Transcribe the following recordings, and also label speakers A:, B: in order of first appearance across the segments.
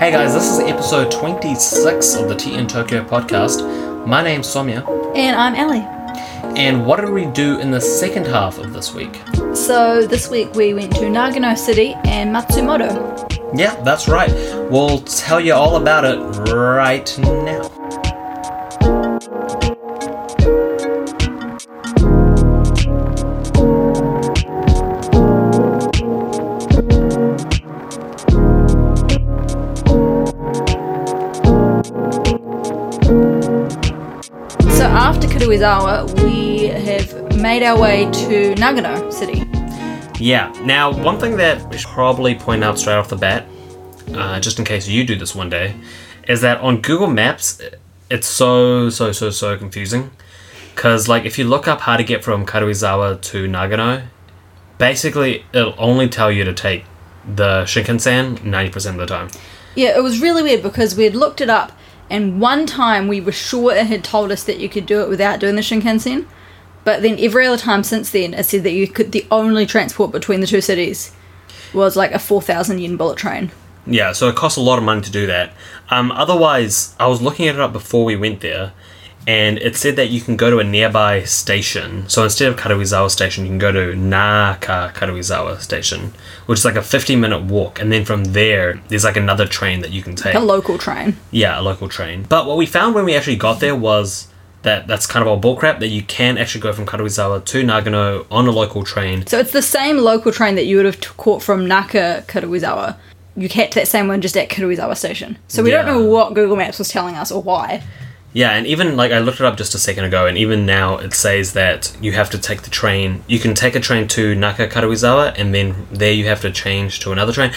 A: Hey guys, this is episode 26 of the Tea in Tokyo podcast. My name's Somya,
B: And I'm Ellie.
A: and what did we do in the second half of this week?
B: So this week we went to Nagano City and Matsumoto.
A: Yeah, that's right. We'll tell you all about it right now.
B: Karuizawa, we have made our way to Nagano City.
A: Yeah, now, one thing that we should probably point out straight off the bat, uh, just in case you do this one day, is that on Google Maps, it's so, so, so, so confusing. Because, like, if you look up how to get from Karuizawa to Nagano, basically it'll only tell you to take the Shinkansen 90% of the time.
B: Yeah, it was really weird because we had looked it up, and one time we were sure it had told us that you could do it without doing the Shinkansen, but then every other time since then it said that you could the only transport between the two cities was like a four thousand yen bullet train.
A: Yeah, so it costs a lot of money to do that. Um, otherwise, I was looking it up before we went there, and it said that you can go to a nearby station. So instead of Karuizawa Station, you can go to Naka Karuizawa Station, which is like a 15 minute walk, and then from there, there's like another train that you can take.
B: A local train.
A: Yeah, a local train. But what we found when we actually got there was that that's kind of all bullcrap, that you can actually go from Karuizawa to Nagano on a local train.
B: So it's the same local train that you would have t- caught from Naka Karuizawa. You catch that same one just at Karuizawa station. So we don't know what Google Maps was telling us or why.
A: Yeah, and even like I looked it up just a second ago, and even now it says that you have to take the train. You can take a train to Naka Karuizawa, and then there you have to change to another train.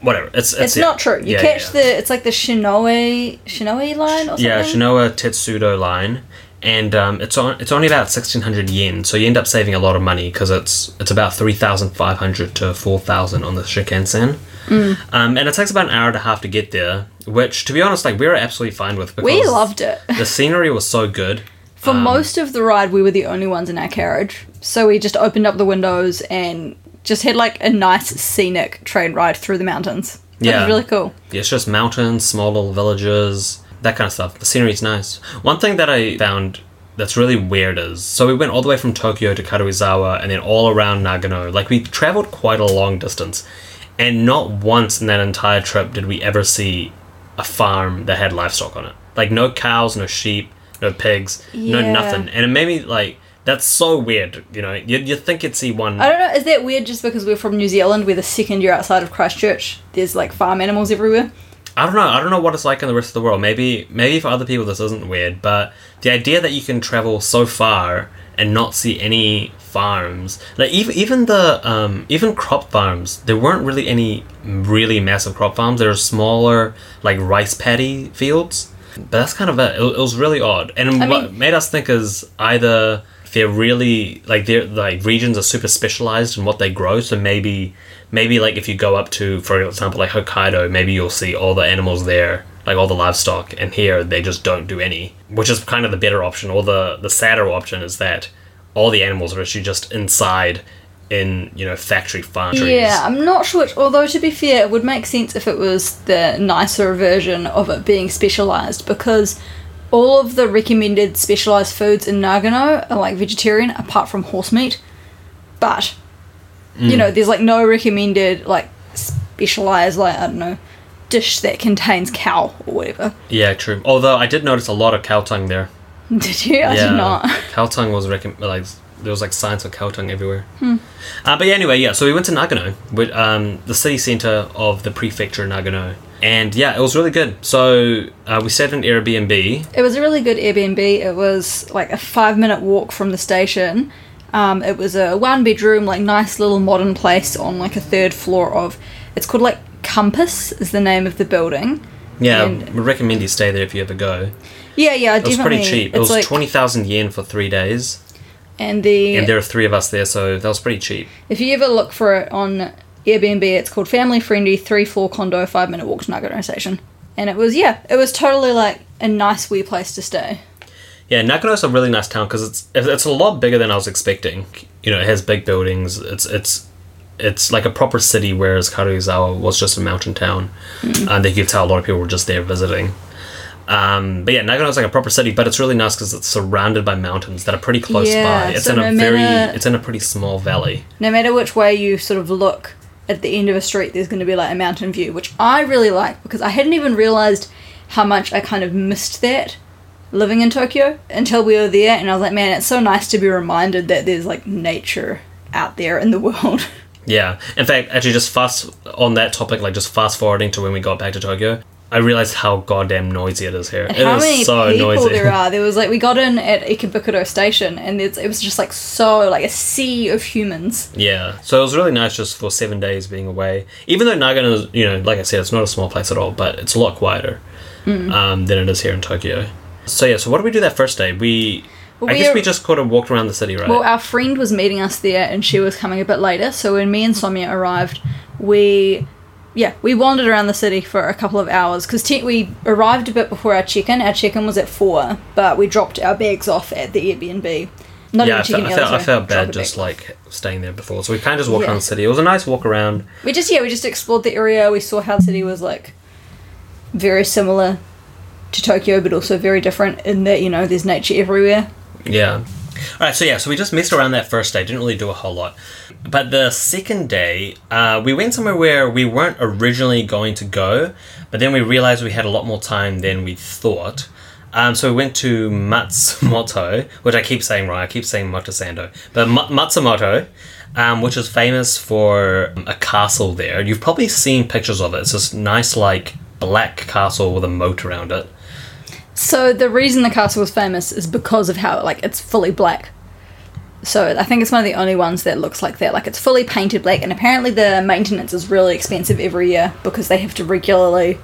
A: Whatever. It's it's,
B: It's
A: yeah.
B: not true. You
A: Yeah,
B: catch
A: yeah.
B: the it's like the Shinoe Shinoe line or something.
A: yeah Shinano Tetsudo line, and um, it's on it's only about sixteen hundred yen, so you end up saving a lot of money because it's it's about three thousand five hundred to four thousand on the Shinkansen.
B: Mm.
A: Um, and it takes about an hour and a half to get there, which to be honest, like we were absolutely fine with because
B: We loved it.
A: the scenery was so good.
B: For
A: Um,
B: most of the ride, we were the only ones in our carriage. So we just opened up the windows and just had like a nice scenic train ride through the mountains. It
A: Yeah.
B: was really cool.
A: Yeah, it's just mountains, small little villages, that kind of stuff. The scenery's nice. One thing that I found that's really weird is so we went all the way from Tokyo to Karuizawa and then all around Nagano. Like we traveled quite a long distance, and not once in that entire trip did we ever see a farm that had livestock on it. Like no cows, no sheep, no pigs, no nothing. And it made me like that's so weird. You know, you you think you'd see one.
B: I don't know, is that weird just because we're from New Zealand where the second you're outside of Christchurch, there's like farm animals everywhere?
A: I don't know. I don't know what it's like in the rest of the world. Maybe maybe for other people this isn't weird, but the idea that you can travel so far and not see any farms, like even even the um, even crop farms, there weren't really any really massive crop farms. There were smaller like rice paddy fields, but that's kind of it. It, it was really odd, and
B: I
A: what
B: mean-
A: made us think is either they're really like their like regions are super specialized in what they grow, so maybe maybe like if you go up to for example like Hokkaido, maybe you'll see all the animals there, like all the livestock, and here they just don't do any, which is kind of the better option. Or the the sadder option is that all the animals are actually just inside in you know factory farms.
B: Yeah, I'm not sure which, although to be fair, it would make sense if it was the nicer version of it being specialised because all of the recommended specialised foods in Nagano are like vegetarian apart from horse meat. But, you know, there's like no recommended like specialised, like, I don't know, dish that contains cow or whatever.
A: Yeah, true. Although I did notice a lot of cow tongue there.
B: Did you? I
A: yeah,
B: did not.
A: Cow tongue was recomm like there was like signs of cow tongue everywhere. Uh, but yeah, anyway, yeah. So we went to Nagano, with, um, the city center of the prefecture Nagano, and yeah, it was really good. So uh, we stayed in an Airbnb.
B: It was a really good Airbnb. It was like a five minute walk from the station. Um, it was a one bedroom, like nice little modern place on like a third floor of. It's called like Compass is the name of the building.
A: Yeah,
B: And-
A: we recommend you stay there if you ever go.
B: Yeah, yeah, I do.
A: It was pretty cheap. It was
B: like,
A: twenty thousand yen for three days,
B: and the
A: and there are three of us there, so that was pretty cheap.
B: if you ever look for it on Airbnb, it's called family friendly three floor condo, five minute walk to Nagano station. And it was yeah, it was totally like a nice wee place to stay.
A: Yeah, Nagano's a really nice town because it's it's a lot bigger than I was expecting. You know, it has big buildings. It's it's it's like a proper city, whereas Karuizawa was just a mountain town, and they could tell a lot of people were just there visiting. Um, but yeah, Nagano's like a proper city, but it's really nice because it's surrounded by mountains that are pretty close
B: Yeah,
A: by. It's
B: so
A: in a
B: no
A: very,
B: matter-
A: it's in a pretty small valley.
B: no matter which way you sort of look at the end of a street, there's going to be like a mountain view, which I really like because I hadn't even realized how much I kind of missed that living in Tokyo until we were there, and I was like, man, it's so nice to be reminded that there's like nature out there in the world.
A: Yeah. In fact, actually, just fast on that topic, like just fast forwarding to when we got back to Tokyo, I realized how goddamn noisy it is here. It
B: how
A: is
B: many
A: so
B: people
A: noisy.
B: there are? There was like we got in at Ikebukuro station, and it was just like so like a sea of humans.
A: Yeah, so it was really nice just for seven days being away. Even though Nagano is, you know, like I said, it's not a small place at all, but it's a lot quieter
B: Hmm.
A: um, than it is here in Tokyo. So yeah, so what did we do that first day? We,
B: Well,
A: I
B: we
A: guess
B: are-
A: we just kind of walked around the city, right?
B: Well, our friend was meeting us there, and she was coming a bit later. So when me and Somya arrived, we, yeah, we wandered around the city for a couple of hours because te- we arrived a bit before our check-in. Our check-in was at four, but we dropped our bags off at the Airbnb. Not
A: yeah, I,
B: even
A: fe-
B: checking
A: I, felt, I felt bad just like staying there before. So we kind of just walked
B: Yeah.
A: around the city. It was a nice walk around.
B: We just yeah, we just explored the area. We saw how the city was like very similar to Tokyo, but also very different in that you know there's nature everywhere.
A: Yeah. All right, so yeah, so we just messed around that first day, didn't really do a whole lot. But the second day, uh, we went somewhere where we weren't originally going to go, but then we realized we had a lot more time than we thought. Um, so we went to Matsumoto, which I keep saying wrong. I keep saying Motosando, but Ma- Matsumoto, um, which is famous for a castle there. You've probably seen pictures of it. It's this nice, like black castle with a moat around it.
B: So the reason the castle was famous is because of how like it's fully black. So I think it's one of the only ones that looks like that. Like it's fully painted black, and apparently the maintenance is really expensive every year because they have to regularly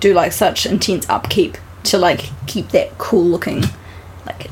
B: do like such intense upkeep to like keep that cool looking, like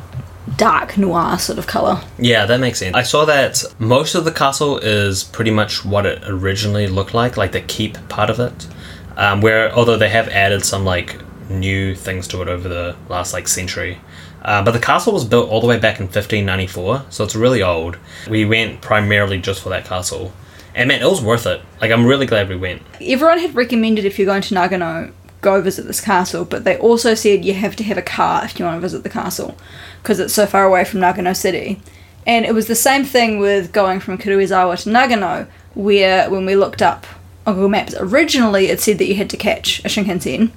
B: dark noir sort of color.
A: Yeah, that makes sense. I saw that most of the castle is pretty much what it originally looked like, like the keep part of it. Um, where although they have added some like new things to it over the last like century. Uh, but the castle was built all the way back in 1594, so it's really old. We went primarily just for that castle. And man, it was worth it. Like, I'm really glad we went.
B: Everyone had recommended if you're going to Nagano, go visit this castle, but they also said you have to have a car if you want to visit the castle because it's so far away from Nagano City. And it was the same thing with going from Karuizawa to Nagano, where when we looked up on Google Maps, originally it said that you had to catch a Shinkansen.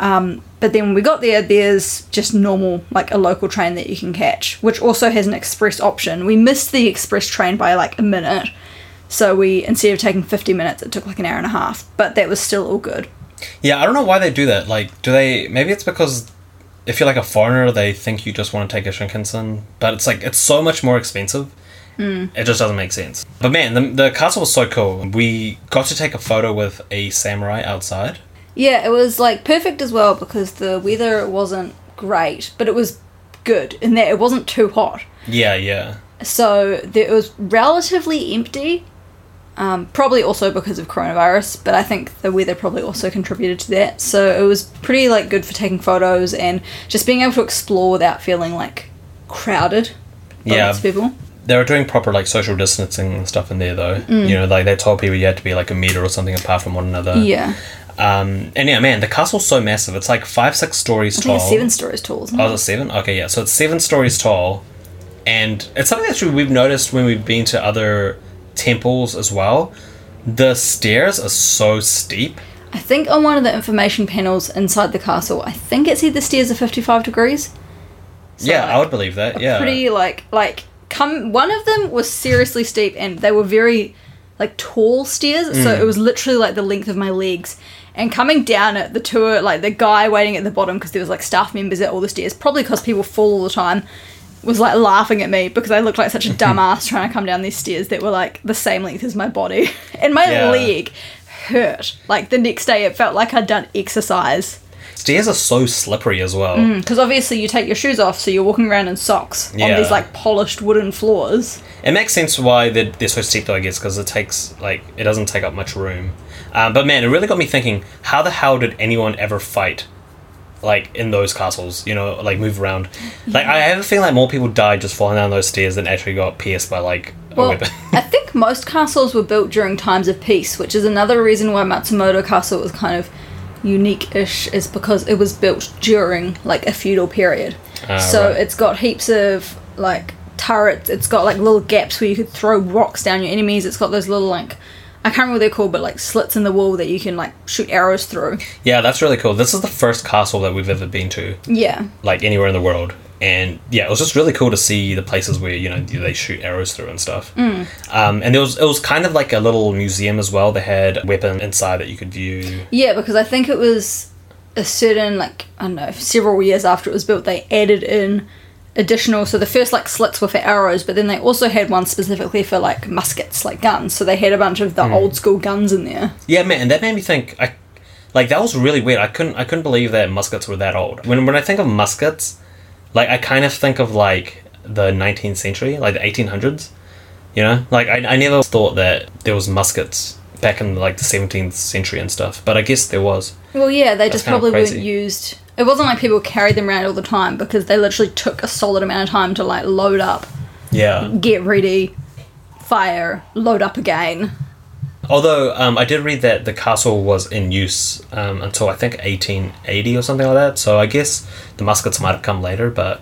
B: Um, but then when we got there, there's just normal, like a local train that you can catch, which also has an express option. We missed the express train by like a minute. So we, instead of taking 50 minutes, it took like an hour and a half. But that was still all good.
A: Yeah, I don't know why they do that. Like, do they. Maybe it's because if you're like a foreigner, they think you just want to take a Shinkansen, but it's like, it's so much more expensive. It just doesn't make sense. But man, the, the castle was so cool. We got to take a photo with a samurai outside.
B: Yeah, it was like perfect as well because the weather wasn't great, but it was good in that it wasn't too hot.
A: Yeah, yeah.
B: So there, it was relatively empty. Um, probably also because of coronavirus, but I think the weather probably also contributed to that. So it was pretty like good for taking photos and just being able to explore without feeling like crowded. by
A: Yeah.
B: people.
A: They were doing proper like social distancing and stuff in there though.
B: Mm.
A: You know, like they told people you had to be like a meter or something apart from one another.
B: Yeah,
A: Um, and yeah, man, the castle's so massive. It's like five, six stories
B: I
A: tall.
B: seven stories tall. Isn't
A: Oh,
B: it?
A: is it seven? Okay, yeah. So it's seven stories tall, and it's something that we've noticed when we've been to other temples as well. The stairs are so steep.
B: I think on one of the information panels inside the castle, I think it said the stairs are fifty-five degrees. So,
A: yeah,
B: like,
A: I would believe that. Yeah,
B: pretty like like come one of them was seriously steep and they were very like tall stairs so
A: Mm.
B: it was literally like the length of my legs and coming down at the tour like the guy waiting at the bottom because there was like staff members at all the stairs probably because people fall all the time was like laughing at me because I looked like such a dumbass trying to come down these stairs that were like the same length as my body. And my
A: Yeah.
B: leg hurt. Like the next day it felt like I'd done exercise
A: stairs are so slippery as well.
B: because obviously you take your shoes off so you're walking around in socks on these like polished wooden floors
A: It makes sense why they're, they're so steep though, I guess, because it takes like it doesn't take up much room. Um, but man, it really got me thinking: how the hell did anyone ever fight? Like in those castles, you know, like move around. Like I have a feeling like more people died just falling down those stairs than actually got pierced by like a
B: Well,
A: weapon.
B: I think most castles were built during times of peace, which is another reason why Matsumoto Castle was kind of unique-ish, is because it was built during like a feudal period.
A: Ah,
B: so
A: right.
B: it's got heaps of like turrets. It's got like little gaps where you could throw rocks down your enemies. It's got those little like I can't remember what they're called, but like slits in the wall that you can like shoot arrows through.
A: yeah, that's really cool. This is the first castle that we've ever been to,
B: Yeah,
A: like anywhere in the world. And yeah, it was just really cool to see the places where you know they shoot arrows through and stuff.
B: Mm.
A: Um, and there was it was kind of like a little museum as well. They had a weapon inside that you could view.
B: yeah, because I think it was a certain like I don't know several years after it was built, they added in additional. So the first like slits were for arrows, but then they also had one specifically for like muskets, like guns. So they had a bunch of the old school guns in there.
A: Yeah, man, and that made me think. I like that was really weird. I couldn't I couldn't believe that muskets were that old. When when I think of muskets, like I kind of think of like the 19th century, like the 1800s. You know, like I, I never thought that there was muskets back in like the 17th century and stuff. But I guess there was.
B: Well, yeah, they just probably weren't used. It wasn't like people carried them around all the time because they literally took a solid amount of time to like load up,
A: Yeah.
B: get ready, fire, load up again.
A: Although um, I did read that the castle was in use um, until I think 1880 or something like that. So I guess the muskets might have come later, but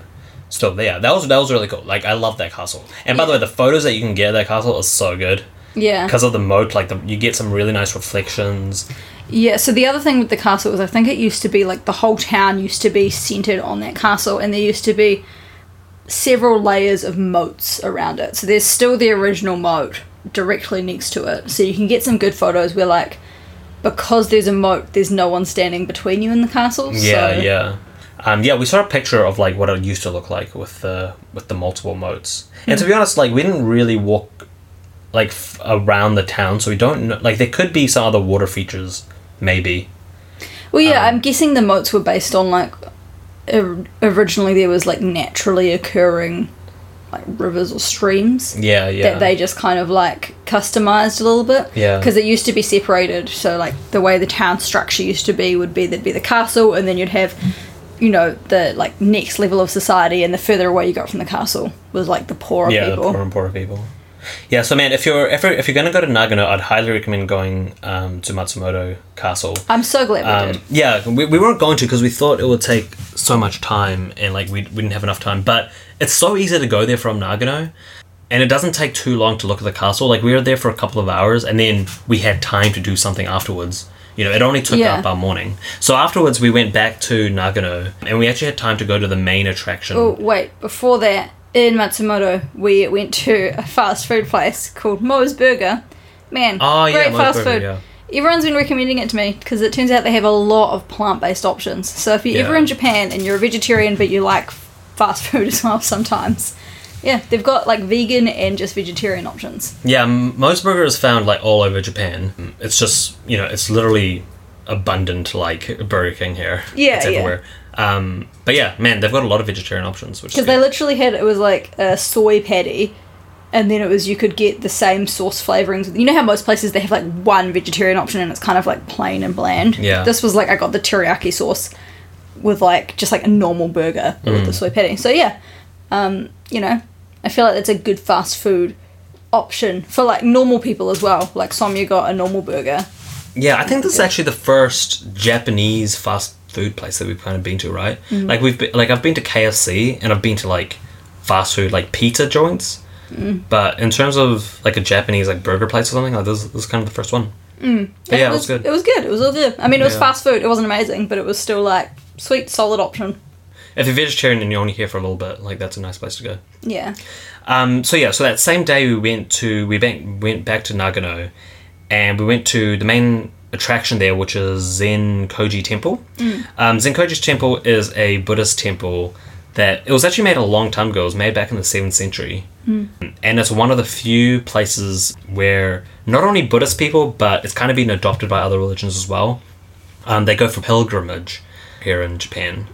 A: still, there. that was that was really cool. Like I love that castle. And by the way, the photos that you can get of that castle is so good
B: Yeah.
A: because of the moat. Like the, you get some really nice reflections.
B: Yeah, so the other thing with the castle was I think it used to be like the whole town used to be centered on that castle and there used to be several layers of moats around it. So there's still the original moat directly next to it. So you can get some good photos where like because there's a moat, there's no one standing between you and the castle.
A: Yeah,
B: so
A: yeah. Um, yeah, we saw a picture of like what it used to look like with the with the multiple moats. And to be honest, like we didn't really walk like f- around the town, so we don't know. Like there could be some other water features, maybe.
B: Well, yeah,
A: Um,
B: I'm guessing the moats were based on like or- originally there was like naturally occurring like rivers or streams.
A: Yeah, yeah.
B: that they just kind of like customized a little bit.
A: Yeah.
B: Because it used to be separated. So like the way the town structure used to be would be there'd be the castle, and then you'd have, you know, the like next level of society, and the further away you got from the castle was like the poorer
A: yeah,
B: people.
A: the poor and poorer people. Yeah, so man, if you're if you're, if you're gonna go to Nagano, I'd highly recommend going um, to Matsumoto Castle.
B: I'm so glad we
A: Um,
B: did.
A: yeah, we, we weren't going to because we thought it would take so much time and like we, we didn't have enough time. But it's so easy to go there from Nagano, and it doesn't take too long to look at the castle. Like we were there for a couple of hours, and then we had time to do something afterwards. You know, it only took
B: Yeah.
A: up our morning. So afterwards, we went back to Nagano, and we actually had time to go to the main attraction.
B: Oh wait, before that, in Matsumoto, we went to a fast food place called MOS Burger. Man,
A: Oh,
B: great
A: MOS
B: fast
A: Burger,
B: food.
A: yeah.
B: Everyone's been recommending it to me because it turns out they have a lot of plant-based options. So if you're ever in Japan and you're a vegetarian but you like fast food as well sometimes, yeah, they've got like vegan and just vegetarian options.
A: Yeah, m- MOS Burger is found like all over Japan. It's just you know it's literally abundant like Burger King here.
B: Yeah,
A: it's
B: yeah.
A: Um, but yeah, man, they've got a lot of vegetarian options, which
B: Because they literally had it was like a soy patty, and then it was you could get the same sauce flavorings. You know how most places they have like one vegetarian option and it's kind of like plain and bland.
A: Yeah.
B: This was like I got the teriyaki sauce with like just like a normal burger
A: Mm.
B: with the soy patty. So yeah, um, you know, I feel like it's a good fast food option for like normal people as well. Like Somya got a normal burger.
A: Yeah, I think this is actually the first Japanese fast food place that we've kind of been to, right?
B: Mm.
A: Like we've been, like I've been to KFC and I've been to like fast food like pizza joints,
B: Mm.
A: but in terms of like a Japanese like burger place or something, like this, this is kind of the first one. Mm. But yeah, it was, good.
B: It was good. It was all good. I mean, it was
A: Yeah.
B: fast food. It wasn't amazing, but it was still like sweet, solid option.
A: if you're vegetarian and you're only here for a little bit, like that's a nice place to go.
B: Yeah.
A: Um, so yeah, so that same day we went to we went went back to Nagano, and we went to the main attraction there, which is Zen Koji Temple. Um, Zen Koji's temple is a Buddhist temple that it was actually made a long time ago. It was made back in the seventh century, and it's one of the few places where not only Buddhist people, but it's kind of been adopted by other religions as well. Um, they go for pilgrimage here in Japan.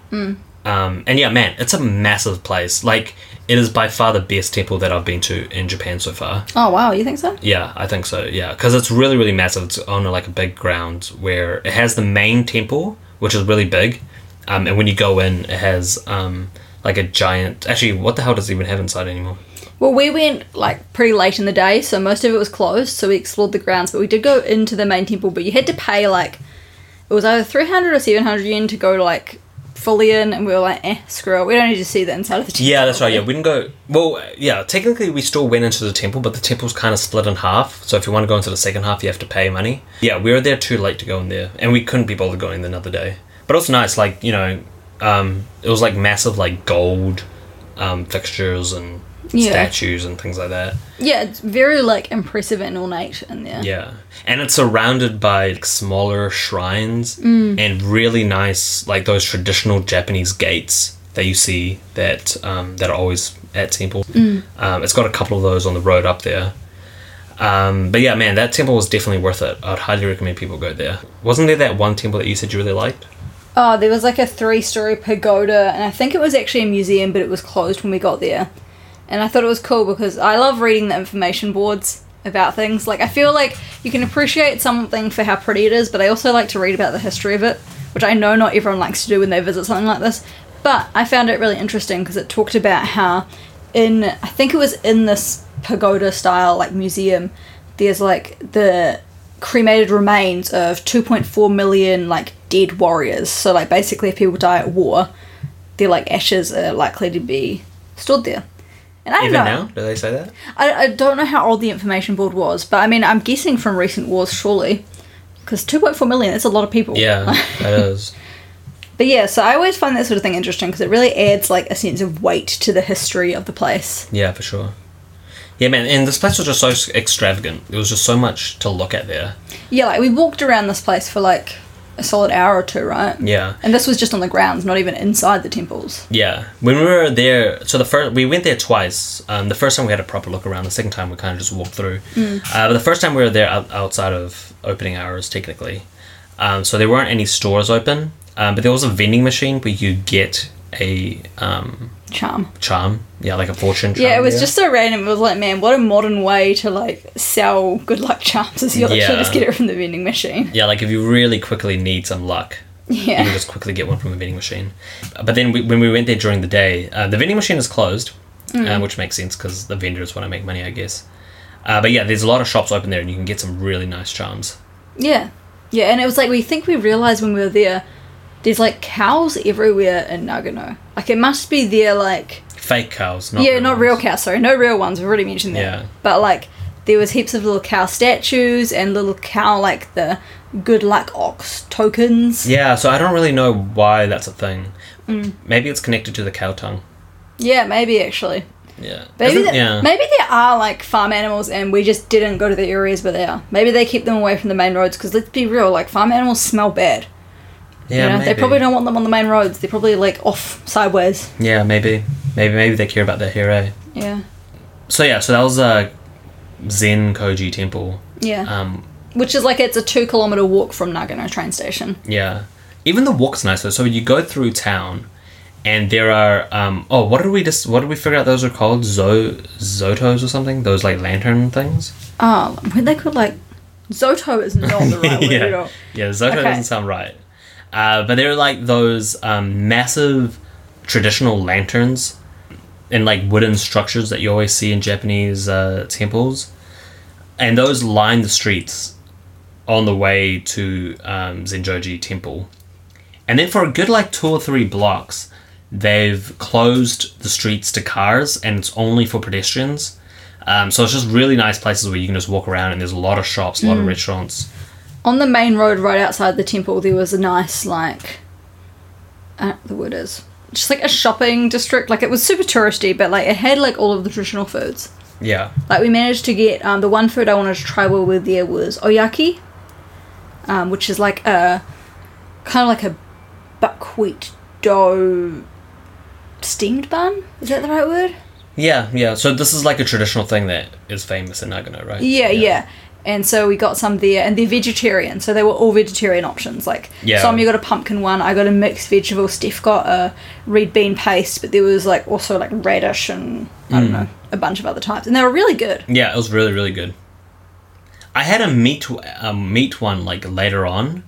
A: Um, and yeah, man, it's a massive place. Like, it is by far the best temple that I've been to in Japan so far.
B: Oh wow, you think so?
A: Yeah, I think so. Yeah, because it's really, really massive. It's on like a big ground where it has the main temple, which is really big. Um, and when you go in, it has um, like a giant. Actually, what the hell does it even have inside anymore?
B: Well, we went like pretty late in the day, so most of it was closed. So we explored the grounds, but we did go into the main temple. But you had to pay like it was either three hundred or seven hundred yen to go like fully in, and we were like, eh, screw it. We don't need to see the inside of the temple.
A: Yeah, that's right. Yeah, we didn't go. Well, yeah, technically we still went into the temple, but the temple's kind of split in half. So if you want to go into the second half, you have to pay money. Yeah, we were there too late to go in there, and we couldn't be bothered going another day. But it was nice. Like you know, um, it was like massive like gold um, fixtures and
B: Yeah.
A: statues and things like that.
B: Yeah, it's very like impressive and ornate in there.
A: Yeah, and it's surrounded by like, smaller shrines
B: Mm.
A: and really nice, like those traditional Japanese gates that you see that um, that are always at temples.
B: Mm.
A: Um, it's got a couple of those on the road up there. Um, but yeah, man, that temple was definitely worth it. I'd highly recommend people go there. Wasn't there that one temple that you said you really liked?
B: Oh, there was like a three story pagoda, and I think it was actually a museum, but it was closed when we got there. And I thought it was cool because I love reading the information boards about things. Like, I feel like you can appreciate something for how pretty it is, but I also like to read about the history of it, which I know not everyone likes to do when they visit something like this. But I found it really interesting because it talked about how, in, I think it was in this pagoda style, like museum, there's like the cremated remains of 2.4 million like dead warriors. So like basically if people die at war, their like ashes are likely to be stored there. And I don't
A: Even
B: know.
A: now, do they say that?
B: I, I don't know how old the information board was, but I mean I'm guessing from recent wars surely. Because 2.4 million, that's a lot of people.
A: Yeah, that is.
B: But yeah, so I always find that sort of thing interesting because it really adds like a sense of weight to the history of the place.
A: Yeah, for sure. Yeah, man, and this place was just so extravagant. There was just so much to look at there.
B: Yeah, like we walked around this place for like a solid hour or two, right?
A: Yeah.
B: And this was just on the grounds, not even inside the temples.
A: Yeah, when we were there, so the first we went there twice. Um, the first time we had a proper look around. The second time we kind of just walked through. Uh, but the first time we were there outside of opening hours, technically. Um, so there weren't any stores open, um, but there was a vending machine where you get a um,
B: Charm.
A: charm. Yeah, like a fortune charm.
B: Yeah, it was
A: there.
B: just so random. It was like, man, what a modern way to like sell good luck charms is you literally
A: Yeah.
B: just get it from the vending machine.
A: Yeah, like if you really quickly need some luck, you can just quickly get one from a vending machine. But then we, when we went there during the day, uh, the vending machine is closed, uh, which makes sense because the vendors want to make money, I guess. Uh, but yeah, there's a lot of shops open there, and you can get some really nice charms.
B: Yeah. Yeah, and it was like we think we realized when we were there, there's like cows everywhere in Nagano. Like it must be there like
A: Fake cows, not
B: yeah,
A: real
B: not real cows. Sorry, no real ones. We've already mentioned that.
A: Yeah.
B: But like there was heaps of little cow statues and little cow like the good luck ox tokens.
A: Yeah, so I don't really know why that's a thing.
B: Mm.
A: Maybe it's connected to the cow tongue.
B: Yeah, maybe actually.
A: Yeah.
B: Maybe,
A: yeah.
B: maybe there are like farm animals and we just didn't go to the areas where they are. Maybe they keep them away from the main roads because let's be real, like farm animals smell bad.
A: Yeah,
B: you know? They probably don't want them on the main roads. They're probably like off sideways.
A: Yeah, maybe. Maybe maybe they care about their eh?
B: Yeah.
A: So yeah, so that was a Zen Koji Temple.
B: Yeah.
A: Um,
B: Which is like it's a two kilometer walk from Nagano train station.
A: Yeah. Even the walk's nicer. So you go through town and there are um oh what did we just what did we figure out those are called? Zo Zotos or something? Those like lantern things?
B: Oh, when they could like Zoto is not the right word at
A: yeah.
B: all.
A: Yeah, Zoto
B: Okay.
A: doesn't sound right. Uh, but they're like those um, massive traditional lanterns and like wooden structures that you always see in Japanese uh, temples. And those line the streets on the way to um, Zenjoji Temple. And then for a good like two or three blocks, they've closed the streets to cars and it's only for pedestrians. Um, so it's just really nice places where you can just walk around and there's a lot of shops, a lot of restaurants.
B: On the main road right outside the temple, there was a nice like, I don't know what the word is, just like a shopping district. Like it was super touristy, but like it had like all of the traditional foods.
A: Yeah.
B: Like we managed to get um, the one food I wanted to try while we were there was oyaki, um, which is like a kind of like a buckwheat dough steamed bun. Is that the right word?
A: Yeah, yeah. So this is like a traditional thing that is famous in Nagano, right?
B: Yeah, yeah. And so we got some there, and they're vegetarian, so they were all vegetarian options. Like
A: Yeah.
B: some you got a pumpkin one, I got a mixed vegetable. Steph got a red bean paste, but there was like also like radish and I don't know a bunch of other types, and they were really good.
A: Yeah, it was really, really good. I had a meat, a meat one like later on.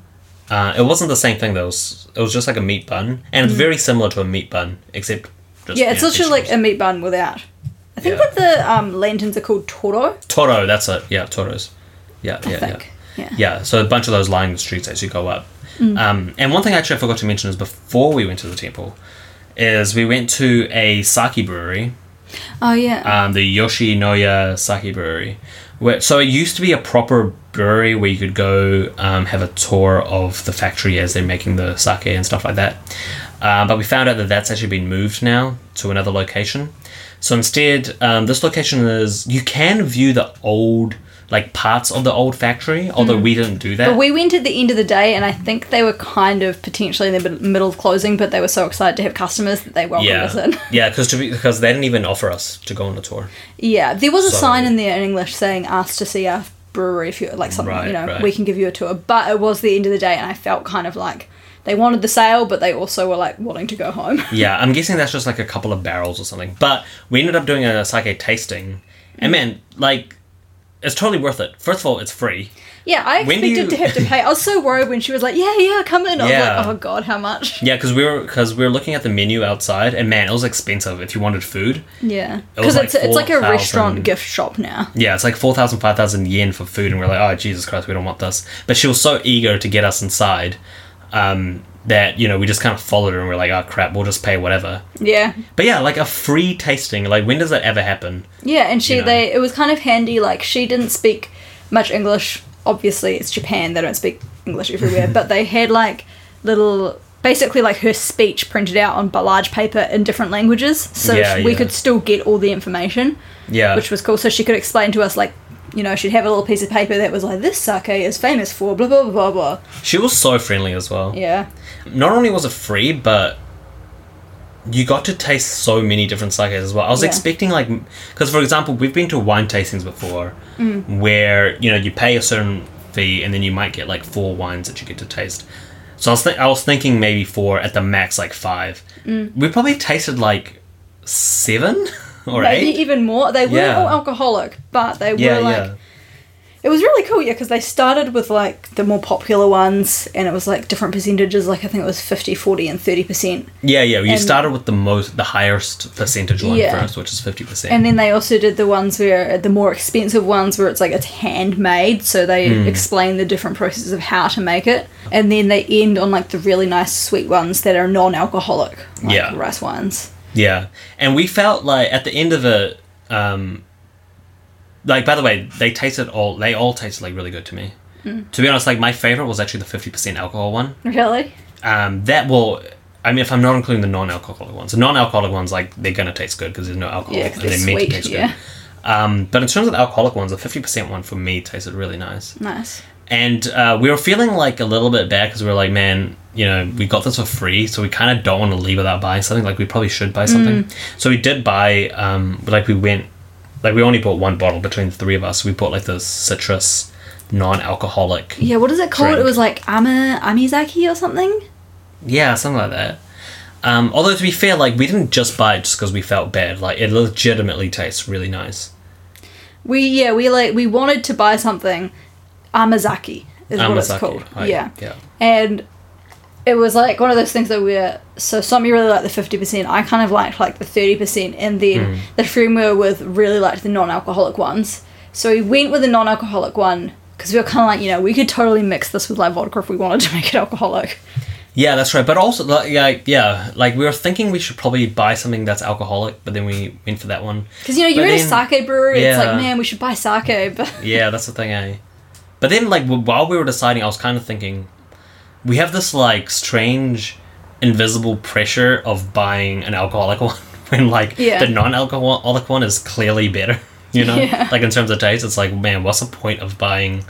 A: Uh, it wasn't the same thing though. It was, it was just like a meat bun, and it's very similar to a meat bun, except just
B: Mm. Yeah, it's
A: you know,
B: literally like a meat bun without I think
A: yeah.
B: that the um, lanterns are called Toro.
A: Toro, that's it. Yeah, Toros. Yeah, yeah, yeah.
B: Yeah.
A: Yeah, so a bunch of those the streets as you go up.
B: Mm.
A: Um, and one thing I actually I forgot to mention is before we went to the temple, is we went to a sake brewery,
B: Oh yeah.
A: um, the Yoshinoya Sake Brewery. Where, so it used to be a proper brewery where you could go um, have a tour of the factory as they're making the sake and stuff like that. Um, but we found out that that's actually been moved now to another location. So instead, um, this location is you can view the old like parts of the old factory, although hmm. we didn't do that.
B: But we went at the end of the day, and I think they were kind of potentially in the middle of closing, but they were so excited to have customers that they welcomed us in.
A: yeah, yeah, because because they didn't even offer us to go on the tour.
B: Yeah, there was a
A: So-
B: sign in there in English saying "Ask to see our brewery if you like something."
A: Right,
B: you know,
A: right.
B: we can give you a tour. But it was the end of the day, and I felt kind of like they wanted the sale, but they also were like wanting to go home.
A: Yeah, I'm guessing that's just like a couple of barrels or something. But we ended up doing a sake tasting, and mm. man, like, it's totally worth it. First of all, it's free.
B: yeah, I
A: When
B: expected
A: you-
B: to have to pay. I was so worried when she was like, "Yeah, yeah, come in." I was
A: Yeah.
B: like, "Oh God, how much?"
A: Yeah, because we were because we were looking at the menu outside, and man, it was expensive if you wanted food.
B: Yeah,
A: was
B: because
A: like
B: it's it's like a
A: 4,000
B: restaurant gift shop now.
A: Yeah, it's like 4,000, 5,000 yen for food, and we're like, oh Jesus Christ, we don't want this. But she was so eager to get us inside um, that you know we just kind of followed her, and we're like, oh crap, we'll just pay whatever.
B: Yeah,
A: But yeah, like a free tasting. Like when does that ever happen?
B: Yeah, and she
A: You know.
B: they it was kind of handy. Like she didn't speak much English. Obviously, it's Japan; they don't speak English everywhere. but they had like little, basically like her speech printed out on large paper in different languages, so
A: Yeah,
B: we
A: yeah.
B: could still get all the information,
A: Yeah,
B: which was cool. So she could explain to us like. You know, she'd have a little piece of paper that was like, "This sake is famous for blah blah blah blah blah."
A: she was so friendly as well.
B: Yeah,
A: not only was it free, but you got to taste so many different sakes as well. I was
B: Yeah.
A: expecting like, because for example, we've been to wine tastings before, mm. where you know you pay a certain fee and then you might get like four wines that you get to taste. So I was th- I was thinking maybe four at the max, like five. Mm. We probably tasted like seven or
B: maybe
A: eight.
B: even more. They weren't
A: Yeah.
B: all alcoholic, but they
A: Yeah,
B: were like. It was really cool, yeah, because they started with like the more popular ones and it was like different percentages, like I think it was 50, 40, and 30%.
A: Yeah, yeah. You
B: and-
A: started with the most, the highest percentage one
B: Yeah.
A: first, which is fifty percent.
B: And then they also did the ones where the more expensive ones where it's like it's handmade, so they
A: Hmm.
B: explain the different processes of how to make it. And then they end on like the really nice sweet ones that are non alcoholic, like
A: Yeah.
B: rice wines.
A: Yeah, and we felt like at the end of it, um, like by the way, they tasted all. They all tasted like really good to me. To be honest, like my favorite was actually the fifty percent alcohol one.
B: Really?
A: Um, that will. I mean, if I'm not including the non-alcoholic ones, the non-alcoholic ones like they're gonna taste good because there's no alcohol
B: Yeah,
A: and
B: they're
A: they're meant to taste
B: Yeah.
A: good. Um, but in terms of the alcoholic ones, the fifty percent one for me tasted really nice.
B: Nice.
A: And uh, we were feeling like a little bit bad because we were like, man, you know, we got this for free, so we kind of don't want to leave without buying something. Like, we probably should buy something. So we did buy, um, like, we went, like, we only bought one bottle between the three of us. We bought, like, the citrus non alcoholic.
B: Yeah, what is it called?
A: Drink.
B: It was like Ama Amizaki or something?
A: Yeah, something like that. Um, although, to be fair, like, we didn't just buy it just because we felt bad. Like, it legitimately tastes really nice.
B: We yeah, we like we wanted to buy something Amazaki is what it's called. Yeah.
A: Yeah.
B: And it was like one of those things that we're so Somi really liked the fifty percent. I kind of liked like the thirty percent, and then
A: Hmm.
B: the friend we were with really liked the non-alcoholic ones. So we went with the non-alcoholic one because we were kind of like you know we could totally mix this with like vodka if we wanted to make it alcoholic.
A: Yeah, that's right. But also, like, yeah, yeah, like we were thinking we should probably buy something that's alcoholic, but then we went for that one.
B: Because you know you're
A: But
B: in a
A: then-
B: sake brewery, it's like man we should buy sake, but
A: Yeah, that's the thing, eh? But then, like, while we were deciding, I was kind of thinking, we have this like strange, invisible pressure of buying an alcoholic one when, like,
B: Yeah.
A: the non-alcoholic one is clearly better. You know,
B: Yeah.
A: like in terms of taste, it's like, man, what's the point of buying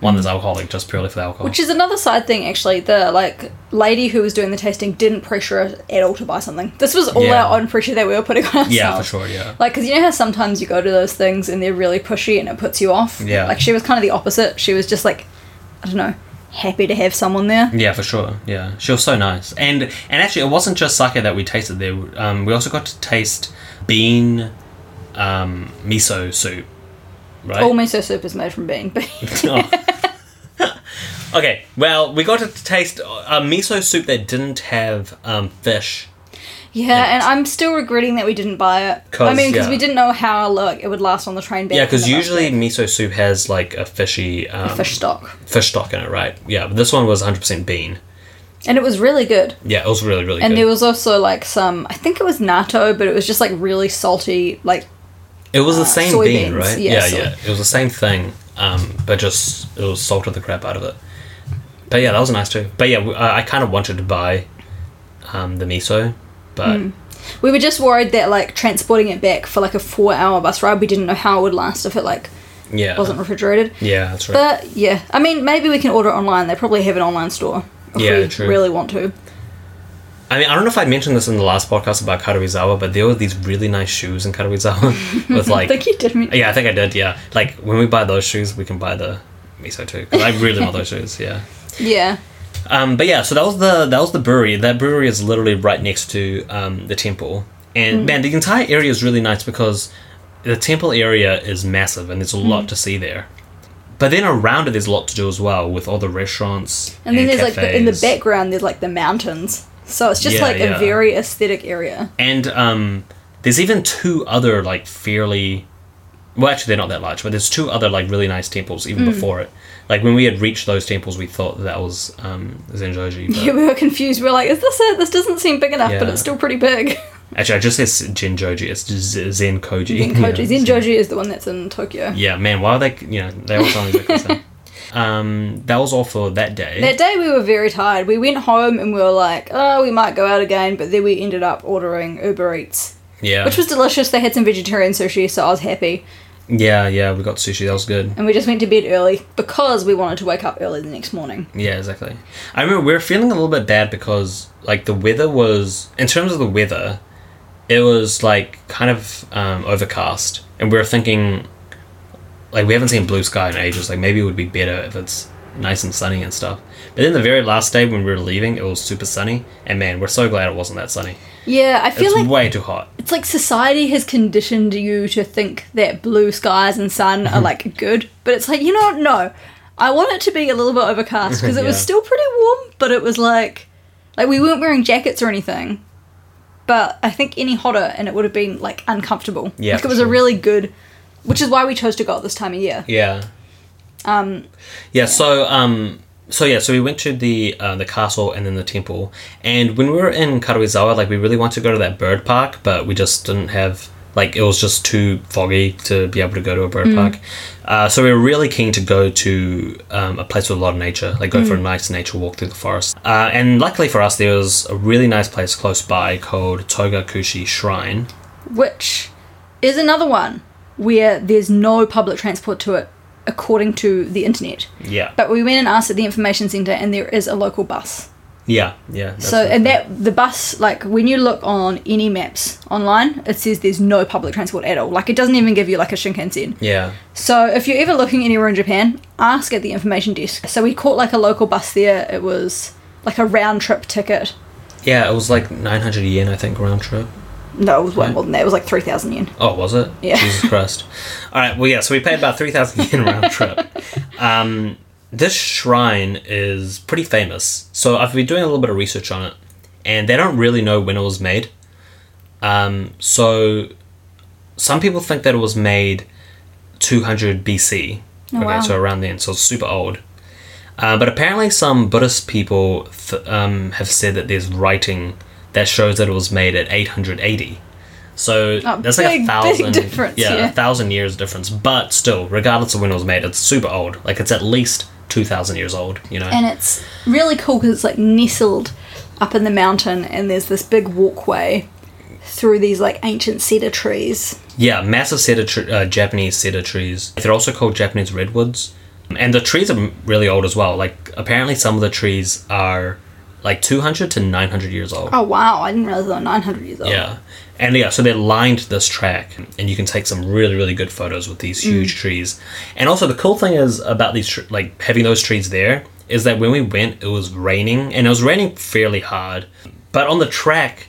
A: one that's mm. alcoholic just purely for the alcohol?
B: Which is another side thing, actually. The like lady who was doing the tasting didn't pressure us at all to buy something. This was all
A: Yeah.
B: our own pressure that we were putting on ourselves.
A: yeah, for sure. Yeah.
B: Like, because you know how sometimes you go to those things and they're really pushy and it puts you off.
A: Yeah.
B: Like she was kind of the opposite. She was just like, I don't know, happy to have someone there.
A: Yeah, for sure. Yeah, she was so nice, and and actually, it wasn't just sake that we tasted there. Um, we also got to taste bean, um, miso soup. Right.
B: All miso soup is made from bean.
A: Oh. okay, well, we got to taste a miso soup that didn't have um, fish.
B: Yeah, and I'm still regretting that we didn't buy it. I mean, because
A: yeah.
B: we didn't know how like it would last on the train back.
A: Yeah, because usually miso soup has like a fishy um,
B: fish stock,
A: fish stock in it, right? Yeah, but this one was 100% bean.
B: and it was really good.
A: Yeah, it was really really good.
B: And
A: good.
B: there was also like some, I think it was natto, but it was just like really salty, like
A: it was the
B: uh,
A: same bean, right?
B: Yeah,
A: Yeah,
B: soy-
A: yeah. It was the same thing, um, but just it was salted the crap out of it. But yeah, that was nice too. But yeah, I kind of wanted to buy um, the miso, but
B: Hmm. we were just worried that like transporting it back for like a four hour bus ride, we didn't know how it would last if it like
A: yeah,
B: wasn't refrigerated.
A: yeah, that's right.
B: But yeah, I mean, maybe we can order it online. They probably have an online store if
A: Yeah,
B: we
A: true.
B: really want to.
A: I mean, I don't know if I mentioned this in the last podcast about Karuizawa, but there were these really nice shoes in Karuizawa with
B: I
A: like
B: think you did. Me.
A: Yeah, I think I did. Yeah, like when we buy those shoes, we can buy the miso too. 'cause I really want those shoes. Yeah.
B: Yeah.
A: Um, but yeah, so that was the that was the brewery. That brewery is literally right next to um, the temple, and man, the entire area is really nice because the temple area is massive and there's a lot to see there. But then around it, there's a lot to do as well with all the restaurants
B: And then there's like the, in the background, there's like the mountains. So it's just
A: Yeah,
B: like
A: yeah.
B: a very aesthetic area.
A: And um, there's even two other like fairly, well, actually they're not that large, but there's two other like really nice temples even
B: Mm.
A: before it. Like when we had reached those temples, we thought that, that was um, Zenjoji. But
B: Yeah, we were confused. We were like, "Is this it? This doesn't seem big enough, but it's still pretty big."
A: actually, I just said Jinjoji. It's Zen Koji.
B: Zenkoji.
A: Yeah.
B: Zenjoji is the one that's in Tokyo.
A: Yeah, man. Why are they? You know, they all sound exactly the same. Um, that was all for that day.
B: That day we were very tired. We went home and we were like, "Oh, we might go out again," but then we ended up ordering Uber Eats,
A: yeah,
B: which was delicious. They had some vegetarian sushi, so I was happy.
A: Yeah, yeah. We got sushi. That was good.
B: And we just went to bed early because we wanted to wake up early the next morning.
A: Yeah, exactly. I remember we were feeling a little bit bad because like the weather was in terms of the weather, it was like kind of um, overcast, and we were thinking like we haven't seen blue sky in ages. Like maybe it would be better if it's nice and sunny and stuff. But then the very last day when we were leaving, it was super sunny, and man, we're so glad it wasn't that sunny.
B: Yeah, I feel
A: It's
B: like
A: way too hot.
B: it's like society has conditioned you to think that blue skies and sun are like good, but it's like you know? No, I want it to be a little bit overcast because it was still pretty warm, but it was like like we weren't wearing jackets or anything. But I think any hotter and it would have been like uncomfortable.
A: Yeah,
B: like it was a really good, which is why we chose to go at this time of year.
A: Yeah.
B: Um,
A: Yeah, so um so yeah, so we went to the uh, the castle and then the temple. And when we were in Karuizawa, like we really wanted to go to that bird park, but we just didn't have like it was just too foggy to be able to go to a bird park. Uh, so we were really keen to go to um, a place with a lot of nature, like go for a nice nature walk through the forest. Uh, and luckily for us, there was a really nice place close by called Togakushi Shrine.
B: which is another one where there's no public transport to it according to the internet.
A: Yeah,
B: But we went and asked at the information centre, and there is a local bus.
A: yeah, yeah.
B: so, and that the bus, like when you look on any maps online, it says there's no public transport at all. Like it doesn't even give you like a Shinkansen.
A: yeah,
B: So if you're ever looking anywhere in Japan, ask at the information desk. So we caught like a local bus there. It was like a round trip ticket.
A: yeah. It was like nine hundred yen, I think, round trip.
B: No, it was way
A: Right.
B: more than that. It was like three thousand yen.
A: Oh, was it?
B: Yeah.
A: Jesus Christ. All right. Well, yeah. So we paid about three thousand yen round trip. Um, this shrine is pretty famous. So I've been doing a little bit of research on it, and they don't really know when it was made. Um, so some people think that it was made 200 BC.
B: Oh,
A: okay,
B: wow.
A: so around then, so it's super old. Uh, but apparently, some Buddhist people th- um, have said that there's writing that shows that it was made at 880. So
B: Oh,
A: that's like
B: big,
A: a
B: big
A: thousand,
B: difference,
A: yeah,
B: yeah.
A: a thousand years difference. But still, regardless of when it was made, it's super old. Like it's at least two thousand years old. You know?
B: and it's really cool because it's like nestled up in the mountain and there's this big walkway through these like ancient cedar trees
A: Yeah, massive cedar tr- uh, Japanese cedar trees. They're also called Japanese redwoods, and the trees are really old as well. Like apparently, some of the trees are like two hundred to nine hundred years old.
B: oh wow i didn't realize they were 900 years old
A: Yeah, and yeah, so they lined this track, and you can take some really, really good photos with these huge trees. And also, the cool thing is about these, tr- like having those trees there, is that when we went, it was raining, and it was raining fairly hard. But on the track,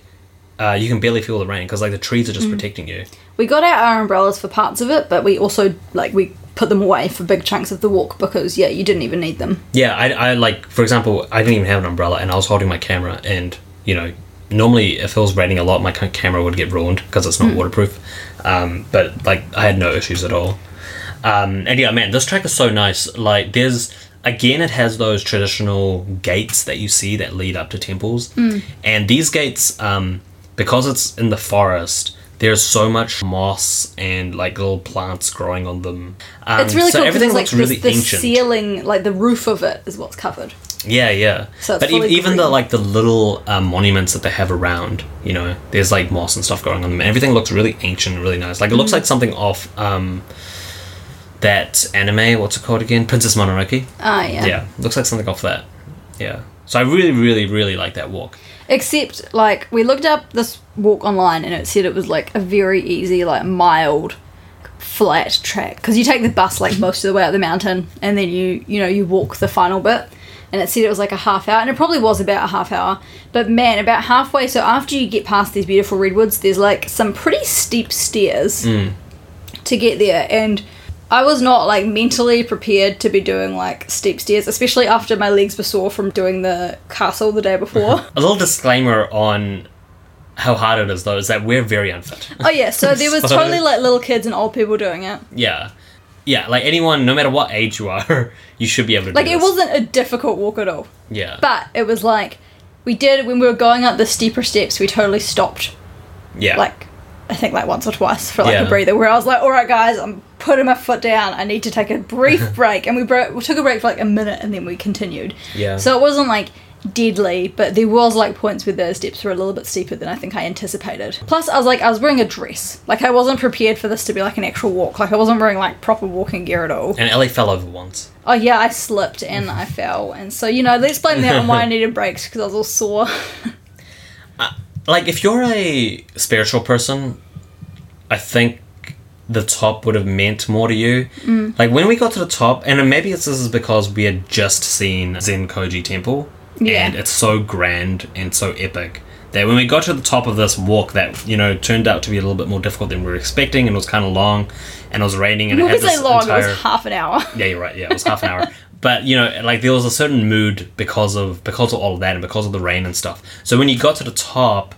A: uh, you can barely feel the rain because like the trees are just protecting you.
B: we got out our umbrellas for parts of it but we also like we put them away for big chunks of the walk because yeah you didn't even need them
A: Yeah, I, I like, for example, I didn't even have an umbrella, and I was holding my camera, and you know, normally if it was raining a lot, my camera would get ruined because it's not waterproof. Um, but like I had no issues at all. Um, and yeah, man, this track is so nice. Like, there's again, it has those traditional gates that you see that lead up to temples, and these gates, um, because it's in the forest. There's so much moss and like little plants growing on them. Um,
B: It's really
A: so
B: cool.
A: Everything
B: it's,
A: looks
B: like,
A: really
B: the, the
A: ancient.
B: ceiling, like the roof of it, is what's covered.
A: Yeah, yeah.
B: So
A: but e- even the like the little um, monuments that they have around, you know, there's like moss and stuff growing on them. Everything looks really ancient, and really nice. Like it
B: Mm.
A: looks like something off um, that anime. What's it called again? Princess Mononoke.
B: Ah, yeah.
A: Yeah, looks like something off that. Yeah. So I really, really, really like that walk.
B: Except, like, we looked up this walk online and it said it was like a very easy, like, mild, flat track. Because you take the bus, like, most of the way up the mountain and then you, you know, you walk the final bit. And it said it was like a half hour, and it probably was about a half hour. But man, about halfway, so after you get past these beautiful redwoods, there's like some pretty steep stairs mm. to get there. And I was not like mentally prepared to be doing like steep stairs, especially after my legs were sore from doing the castle the day before.
A: A little disclaimer on how hard it is, though, is that we're very unfit.
B: Oh yeah, so there was
A: So-
B: totally like little kids and old people doing it.
A: yeah. Yeah, like anyone, no matter what age you are, you should be able to
B: Like
A: do
B: it
A: this.
B: wasn't a difficult walk at all.
A: Yeah.
B: But it was like we did when we were going up the steeper steps, we totally stopped
A: yeah.
B: like I think like once or twice for like
A: Yeah.
B: a breather where I was like, all right guys, I'm putting my foot down. I need to take a brief break. And we, bro- we took a break for like a minute and then we continued.
A: Yeah.
B: So it wasn't like deadly, but there was like points where the steps were a little bit steeper than I think I anticipated. Plus, I was like, I was wearing a dress. Like I wasn't prepared for this to be like an actual walk. Like I wasn't wearing like proper walking gear at all.
A: and Ellie fell over once.
B: Oh yeah, I slipped and I fell. And so, you know, let's blame that on why I needed breaks because I was all sore.
A: Uh, like if you're a spiritual person i think the top would have meant more to you
B: Mm.
A: like when we got to the top and maybe it's, this is because we had just seen Zenkoji temple
B: Yeah.
A: and it's so grand and so epic that when we got to the top of this walk that you know turned out to be a little bit more difficult than we were expecting and it was kind of long and it was raining and it
B: When
A: had
B: say
A: this
B: long,
A: entire
B: it was half an hour.
A: yeah, you're right. Yeah, it was half an hour. But you know, like there was a certain mood because of because of all of that and because of the rain and stuff. So when you got to the top,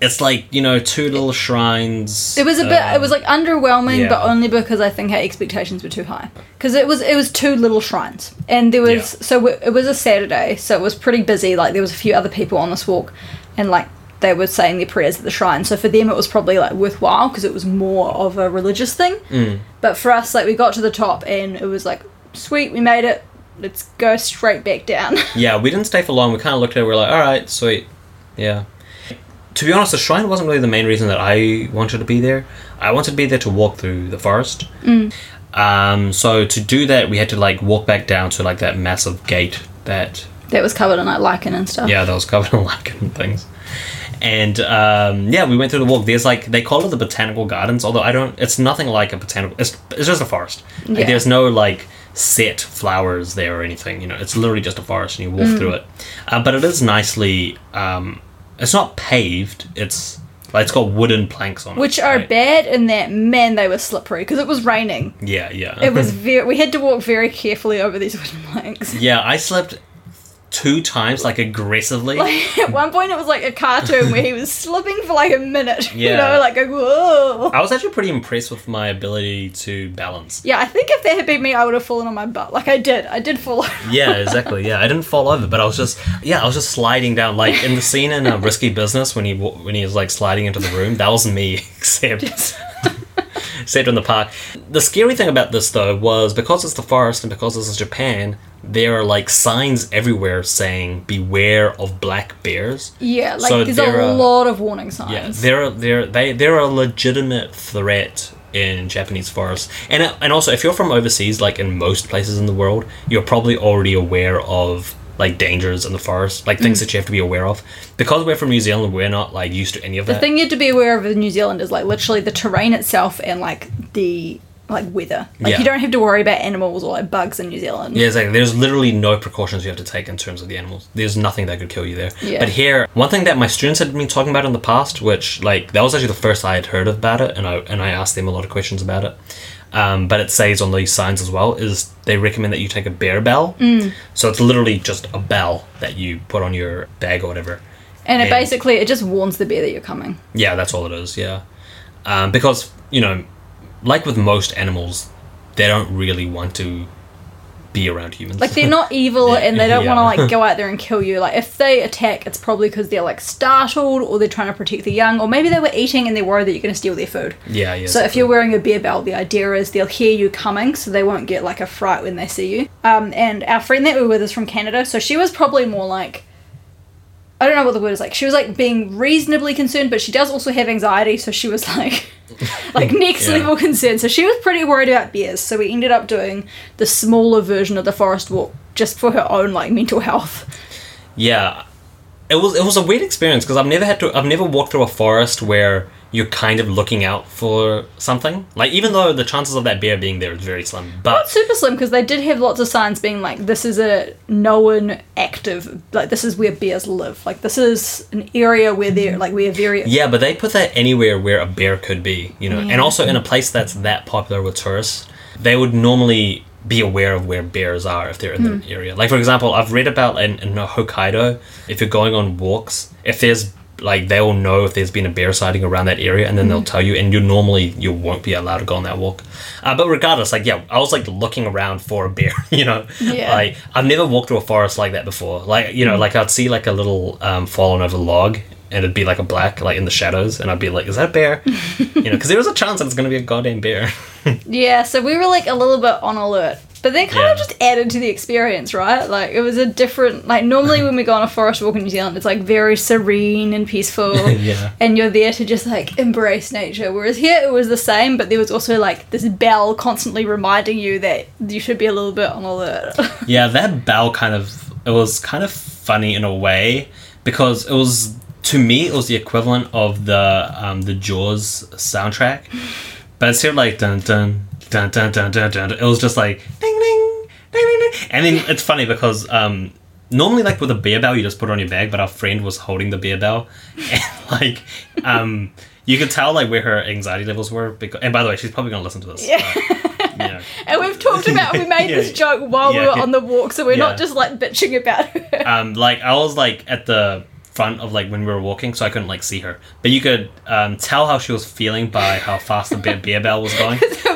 A: it's like you know two little shrines.
B: It was a bit. it
A: um,
B: was like underwhelming,
A: yeah.
B: but only because I think our expectations were too high. Because it was it was two little shrines, and there was
A: Yeah.
B: so it was a Saturday, so it was pretty busy. Like there was a few other people on this walk, and like they were saying their prayers at the shrine. So for them, it was probably like worthwhile because it was more of a religious thing.
A: Mm.
B: But for us, like we got to the top, and it was like sweet, we made it. Let's go straight back down.
A: Yeah, we didn't stay for long. We kind of looked at it. We are like, all right, sweet, yeah. To be honest, the shrine wasn't really the main reason that I wanted to be there. I wanted to be there to walk through the forest.
B: Mm.
A: Um, so to do that, we had to like walk back down to like that massive gate that
B: that was covered in like lichen and stuff.
A: Yeah, that was covered in lichen and things. And um, yeah, we went through the walk. There's like they call it the botanical gardens, although I don't. It's nothing like a botanical. It's it's just a forest. Like,
B: Yeah.
A: there's no like set flowers there or anything. You know, it's literally just a forest, and you walk
B: Mm.
A: through it. Uh, but it is nicely. Um, it's not paved. It's like it's got wooden planks on it.
B: Which are
A: right?
B: bad in that man they were slippery because it was raining.
A: Yeah, yeah.
B: It was very. We had to walk very carefully over these wooden planks.
A: yeah, I slept two times, like aggressively.
B: Like at one point, it was like a cartoon where he was slipping for like a minute.
A: Yeah.
B: You know, like whoa.
A: I was actually pretty impressed with my ability to balance.
B: Yeah, I think if that had been me, I would have fallen on my butt. Like I did. I did fall over.
A: Yeah, exactly. Yeah, I didn't fall over, but I was just yeah, I was just sliding down like in the scene in uh, Risky Business when he when he was like sliding into the room. That was me, except except in the park. The scary thing about this though was because it's the forest and because this is Japan, there are like signs everywhere saying "Beware of black bears."
B: Yeah, like
A: So
B: there's
A: there
B: a
A: are-
B: lot of warning signs.
A: Yeah, they're they're they they're a legitimate threat in Japanese forests, and uh, and also if you're from overseas, like in most places in the world, you're probably already aware of like dangers in the forest, like
B: Mm.
A: things that you have to be aware of. Because we're from New Zealand, we're not like used to any of
B: the
A: that.
B: thing you have to be aware of in New Zealand is like literally the terrain itself and like the like weather. Like
A: Yeah.
B: you don't have to worry about animals or like bugs in New Zealand.
A: Yeah, exactly. There's literally no precautions you have to take in terms of the animals. There's nothing that could kill you there.
B: Yeah.
A: But here, one thing that my students had been talking about in the past, which like that was actually the first I had heard about it, and I and I asked them a lot of questions about it. Um, but it says on these signs as well is they recommend that you take a bear bell. Mm. So it's literally just a bell that you put on your bag or whatever,
B: And it basically it just warns the bear that you're coming.
A: Yeah, that's all it is. Yeah, um, because you know, like with most animals, they don't really want to be around humans.
B: Like they're not evil and they don't
A: Yeah.
B: want to like go out there and kill you. Like if they attack, it's probably because they're like startled or they're trying to protect the young, or maybe they were eating and they're worried that you're going to steal their food.
A: yeah, yeah.
B: So if you're wearing a bear belt, the idea is they'll hear you coming, so they won't get like a fright when they see you. Um, and our friend that we were with is from Canada, so she was probably more like. I don't know what the word is like. She was like being reasonably concerned, but she does also have anxiety, so she was like, like next
A: Yeah.
B: level concerned. So she was pretty worried about bears. So we ended up doing the smaller version of the forest walk just for her own like mental health.
A: Yeah, it was it was a weird experience because I've never had to I've never walked through a forest where you're kind of looking out for something. Like even though the chances of that bear being there is very slim,
B: Not
A: but
B: super slim because they did have lots of signs being like, this is a known active, like this is where bears live. Like this is an area where they're like we're very
A: yeah, but they put that anywhere where a bear could be, you know,
B: Yeah.
A: and also in a place that's that popular with tourists, they would normally be aware of where bears are if they're in
B: Hmm.
A: the area. Like for example, I've read about in, in Hokkaido, if you're going on walks, if there's like they will know if there's been a bear sighting around that area and then
B: Hmm.
A: they'll tell you and you normally you won't be allowed to go on that walk uh, but regardless like yeah i was like looking around for a bear you know
B: Yeah.
A: like i've never walked through a forest like that before like you know like i'd see like a little um, fallen over log and it'd be like a black like in the shadows and i'd be like is that a bear you know because there was a chance that it's going to be a goddamn bear
B: Yeah, so we were like a little bit on alert. But they kind
A: Yeah.
B: of just added to the experience, right? Like it was a different like normally when we go on a forest walk in New Zealand it's like very serene and peaceful.
A: yeah
B: And you're there to just like embrace nature. Whereas here it was the same, but there was also like this bell constantly reminding you that you should be a little bit on alert.
A: Yeah, that bell kind of it was kind of funny in a way because it was to me it was the equivalent of the um, the Jaws soundtrack, but instead of like dun dun dun dun dun dun dun, it was just like ding ding ding ding ding, and then it's funny because um. Normally, like with a beer bell, you just put it on your bag, but our friend was holding the beer bell, and like, um, you could tell like where her anxiety levels were. Because, and by the way, she's probably gonna listen to this.
B: Yeah.
A: but, know.
B: and we've talked about we made
A: Yeah.
B: this joke while we
A: Yeah.
B: were on the walk, so we're
A: Yeah.
B: not just like bitching about her.
A: um, like I was like at the front of like when we were walking, so I couldn't like see her. But you could um, tell how she was feeling by how fast the beer, beer bell was going.
B: So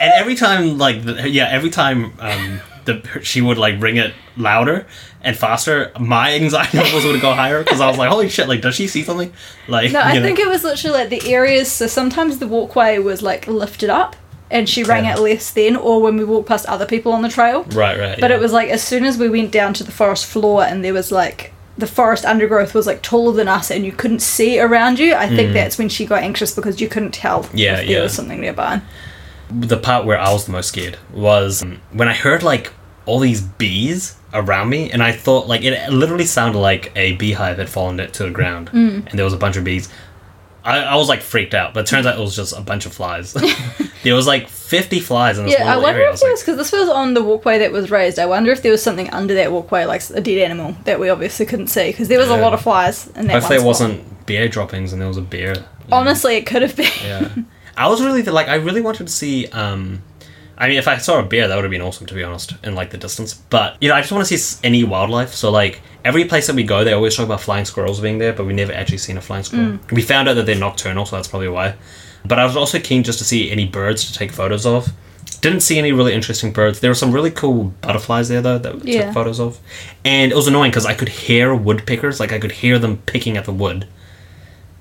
A: And every time, like the, yeah, every time um, the she would like ring it louder and faster, my anxiety levels would go higher because I was like, holy shit, like does she see something? Like
B: No, I
A: know?
B: think it was literally like the areas. So sometimes the walkway was like lifted up, and she rang
A: Yeah.
B: it less then, or when we walked past other people on the trail.
A: right, right.
B: But
A: yeah.
B: it was like as soon as we went down to the forest floor, and there was like the forest undergrowth was like taller than us, and you couldn't see around you. I think that's when she got anxious because you couldn't tell
A: Mm. Yeah,
B: if there
A: yeah.
B: was something nearby.
A: The part where I was the most scared was um, when I heard like all these bees around me, and I thought like it literally sounded like a beehive had fallen to the ground,
B: Mm.
A: and there was a bunch of bees. I, I was like freaked out, but it turns out it was just a bunch of flies. there was like fifty flies in this
B: Yeah, I wonder
A: area.
B: If there
A: like,
B: was because this was on the walkway that was raised. I wonder if there was something under that walkway, like a dead animal that we obviously couldn't see because there was a lot of flies in that.
A: hopefully
B: one
A: it wasn't bear droppings, and there was a bear.
B: Honestly, it could have been.
A: yeah i was really like i really wanted to see um i mean if i saw a bear that would have been awesome to be honest in like the distance. But you know i just want to see any wildlife. So like every place that we go they always talk about flying squirrels being there but we never actually seen a flying squirrel. We found out that they're nocturnal so that's probably why. But i was also keen just to see any birds to take photos of. Didn't see any really interesting birds. There were some really cool butterflies there though that we
B: Yeah.
A: took photos of. And it was annoying because i could hear woodpeckers like i could hear them picking at the wood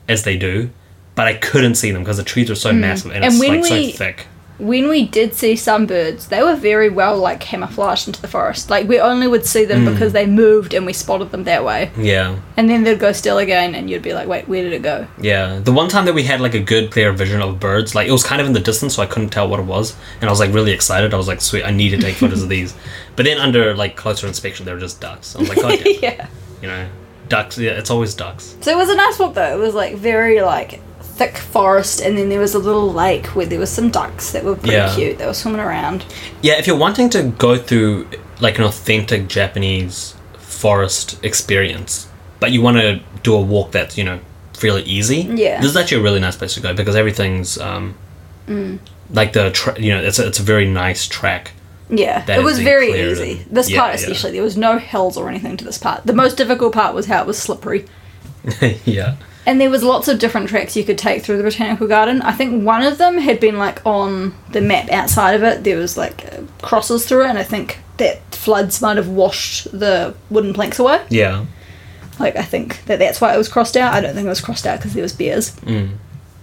A: as they do, but I couldn't see them because the trees were so massive and,
B: Mm. And
A: it's
B: when
A: like
B: we-
A: so thick.
B: when we did see some birds, they were very well like camouflaged into the forest. Like we only would see them
A: Mm.
B: because they moved and we spotted them that way.
A: Yeah,
B: And then they'd go still again and you'd be like, wait, where did it go?
A: yeah. The one time that we had like a good clear vision of birds, like it was kind of in the distance, so I couldn't tell what it was, and I was like really excited. I was like, sweet, I need to take photos of these. But then under like closer inspection, they were just ducks. I was like, God, damn,
B: yeah.
A: you know, ducks. Yeah, it's always ducks.
B: So it was a nice walk though. It was like very like thick forest and then there was a little lake where there was some ducks that were pretty
A: Yeah.
B: cute. They were swimming around.
A: Yeah, if you're wanting to go through like an authentic Japanese forest experience, but you want to do a walk that's you know fairly easy,
B: Yeah.
A: this is actually a really nice place to go because everything's um,
B: Mm.
A: like the tra- you know it's a, it's a very nice track.
B: Yeah,
A: That
B: it was very easy.
A: and-
B: This
A: yeah,
B: part
A: yeah.
B: especially, there was no hills or anything to this part. The most difficult part was how it was slippery
A: yeah.
B: And there was lots of different tracks you could take through the botanical garden. I think one of them had been like on the map outside of it. There was like uh, crosses through it, and I think that floods might have washed the wooden planks away.
A: Yeah.
B: Like I think that that's why it was crossed out. I don't think it was crossed out because there was bears.
A: Mm.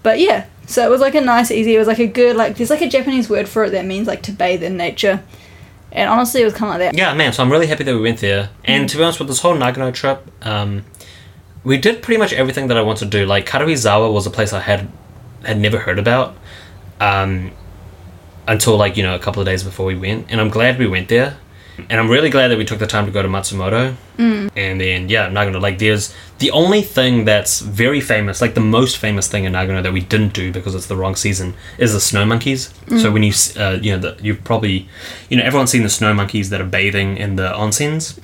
B: But yeah, so it was like a nice, easy. It was like a good like. There's like a Japanese word for it that means like to bathe in nature. And honestly, it was kind of like that.
A: Yeah, man. So I'm really happy that we went there. And to be honest, with this whole Nagano trip, um, we did pretty much everything that I wanted to do. Like Karuizawa was a place I had had never heard about um, until like you know a couple of days before we went, and I'm glad we went there. And I'm really glad that we took the time to go to Matsumoto. Mm. And then yeah, Nagano. Like there's the only thing that's very famous, like the most famous thing in Nagano that we didn't do because it's the wrong season, is the snow monkeys. So when you uh, you know the, you've probably you know everyone's seen the snow monkeys that are bathing in the onsens.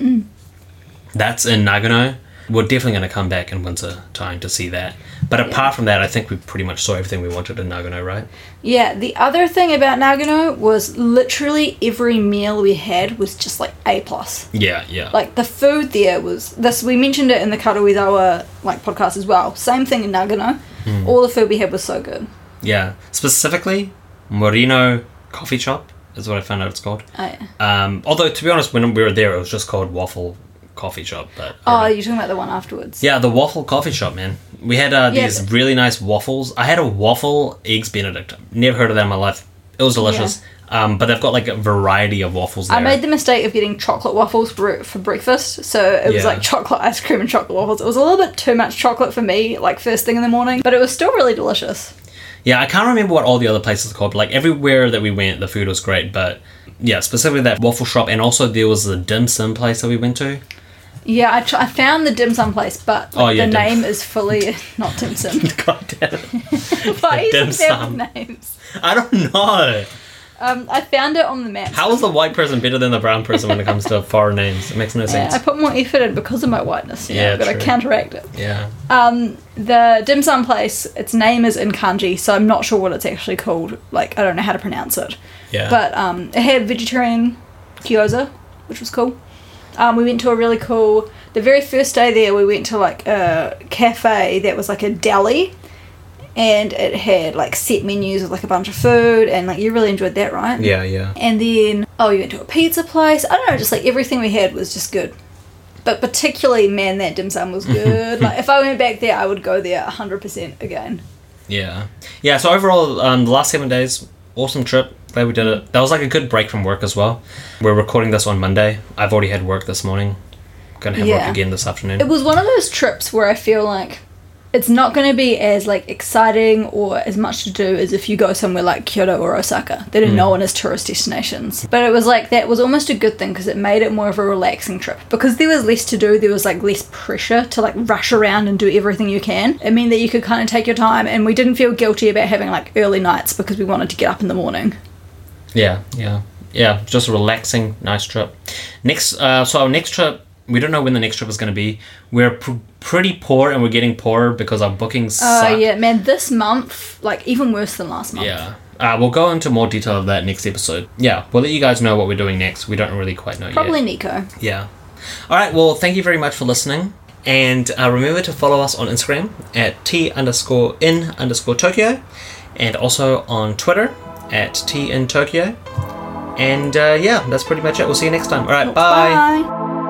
A: That's in Nagano. We're definitely going to come back in winter time to see that. But apart from that, I think we pretty much saw everything we wanted in Nagano, right?
B: Yeah, the other thing about Nagano was literally every meal we had was just like A plus.
A: Yeah, yeah.
B: Like the food there was this. We mentioned it in the Karuizawa like podcast as well. Same thing in Nagano.
A: Hmm.
B: All the food we had was so good.
A: yeah. Specifically, Morino Coffee Shop is what I found out it's called.
B: Oh, yeah.
A: Um, although, to be honest, when we were there, it was just called Waffle Coffee Shop. But
B: oh, you're talking about the one afterwards.
A: Yeah, the waffle coffee shop, man. We had uh,
B: Yeah,
A: these
B: but-
A: really nice waffles. I had a waffle eggs Benedict. Never heard of that in my life. It was delicious. Um, but they've got like a variety of waffles there.
B: I made the mistake of getting chocolate waffles for, for breakfast, so it was
A: Yeah.
B: like chocolate ice cream and chocolate waffles. It was a little bit too much chocolate for me, like first thing in the morning, but it was still really delicious.
A: Yeah, I can't remember what all the other places are called. But like everywhere that we went, the food was great. But yeah, specifically that waffle shop, and also there was the dim sum place that we went to.
B: Yeah, I, tr- I found the dim sum place, but
A: Oh,
B: like,
A: yeah,
B: the
A: dim-
B: name is fully not dim sum.
A: God damn it!
B: Why is
A: dim
B: it there
A: sum.
B: with names?
A: I don't know.
B: Um, I found it on the map.
A: How is the white person better than the brown person when it comes to foreign names? It makes no
B: Yeah,
A: sense.
B: I put more effort in because of my whiteness.
A: Yeah,
B: know, I've got to
A: true.
B: counteract it.
A: Yeah.
B: Um, the dim sum place, its name is in kanji, so I'm not sure what it's actually called. Like, I don't know how to pronounce it.
A: Yeah.
B: But um, it had vegetarian gyoza, which was cool. Um, we went to a really cool. The very first day there, we went to like a cafe that was like a deli, and it had like set menus with like a bunch of food, and like you really enjoyed that, right?
A: yeah, yeah.
B: And then oh, we went to a pizza place. I don't know, just like everything we had was just good. But particularly, man, that dim sum was good. like if I went back there, I would go there hundred percent again.
A: Yeah. Yeah, so overall, um, the last seven days, awesome trip. Glad we did it. That was like a good break from work as well. We're recording this on Monday. I've already had work this morning. Gonna have
B: Yeah.
A: work again this afternoon.
B: It was one of those trips where I feel like it's not going to be as like exciting or as much to do as if you go somewhere like Kyoto or Osaka that are mm. known as tourist destinations. But it was like that was almost a good thing because it made it more of a relaxing trip because there was less to do. There was like less pressure to like rush around and do everything you can. It meant that you could kind of take your time, and we didn't feel guilty about having like early nights because we wanted to get up in the morning.
A: Yeah, yeah, yeah. Just a relaxing, nice trip. Next, uh, so our next trip, we don't know when the next trip is going to be. We're pr- pretty poor, and we're getting poorer because our bookings
B: Oh
A: suck.
B: yeah, man! This month, like even worse than last month.
A: Yeah. Uh, we'll go into more detail of that next episode. Yeah, we'll let you guys know what we're doing next. We don't really quite know
B: Probably
A: yet.
B: Probably Nikko.
A: Yeah. All right. Well, thank you very much for listening, and uh, remember to follow us on Instagram at t underscore in underscore Tokyo, and also on Twitter at Tea in Tokyo. And uh, yeah, that's pretty much it. We'll see you next time. All right. bye.
B: Bye.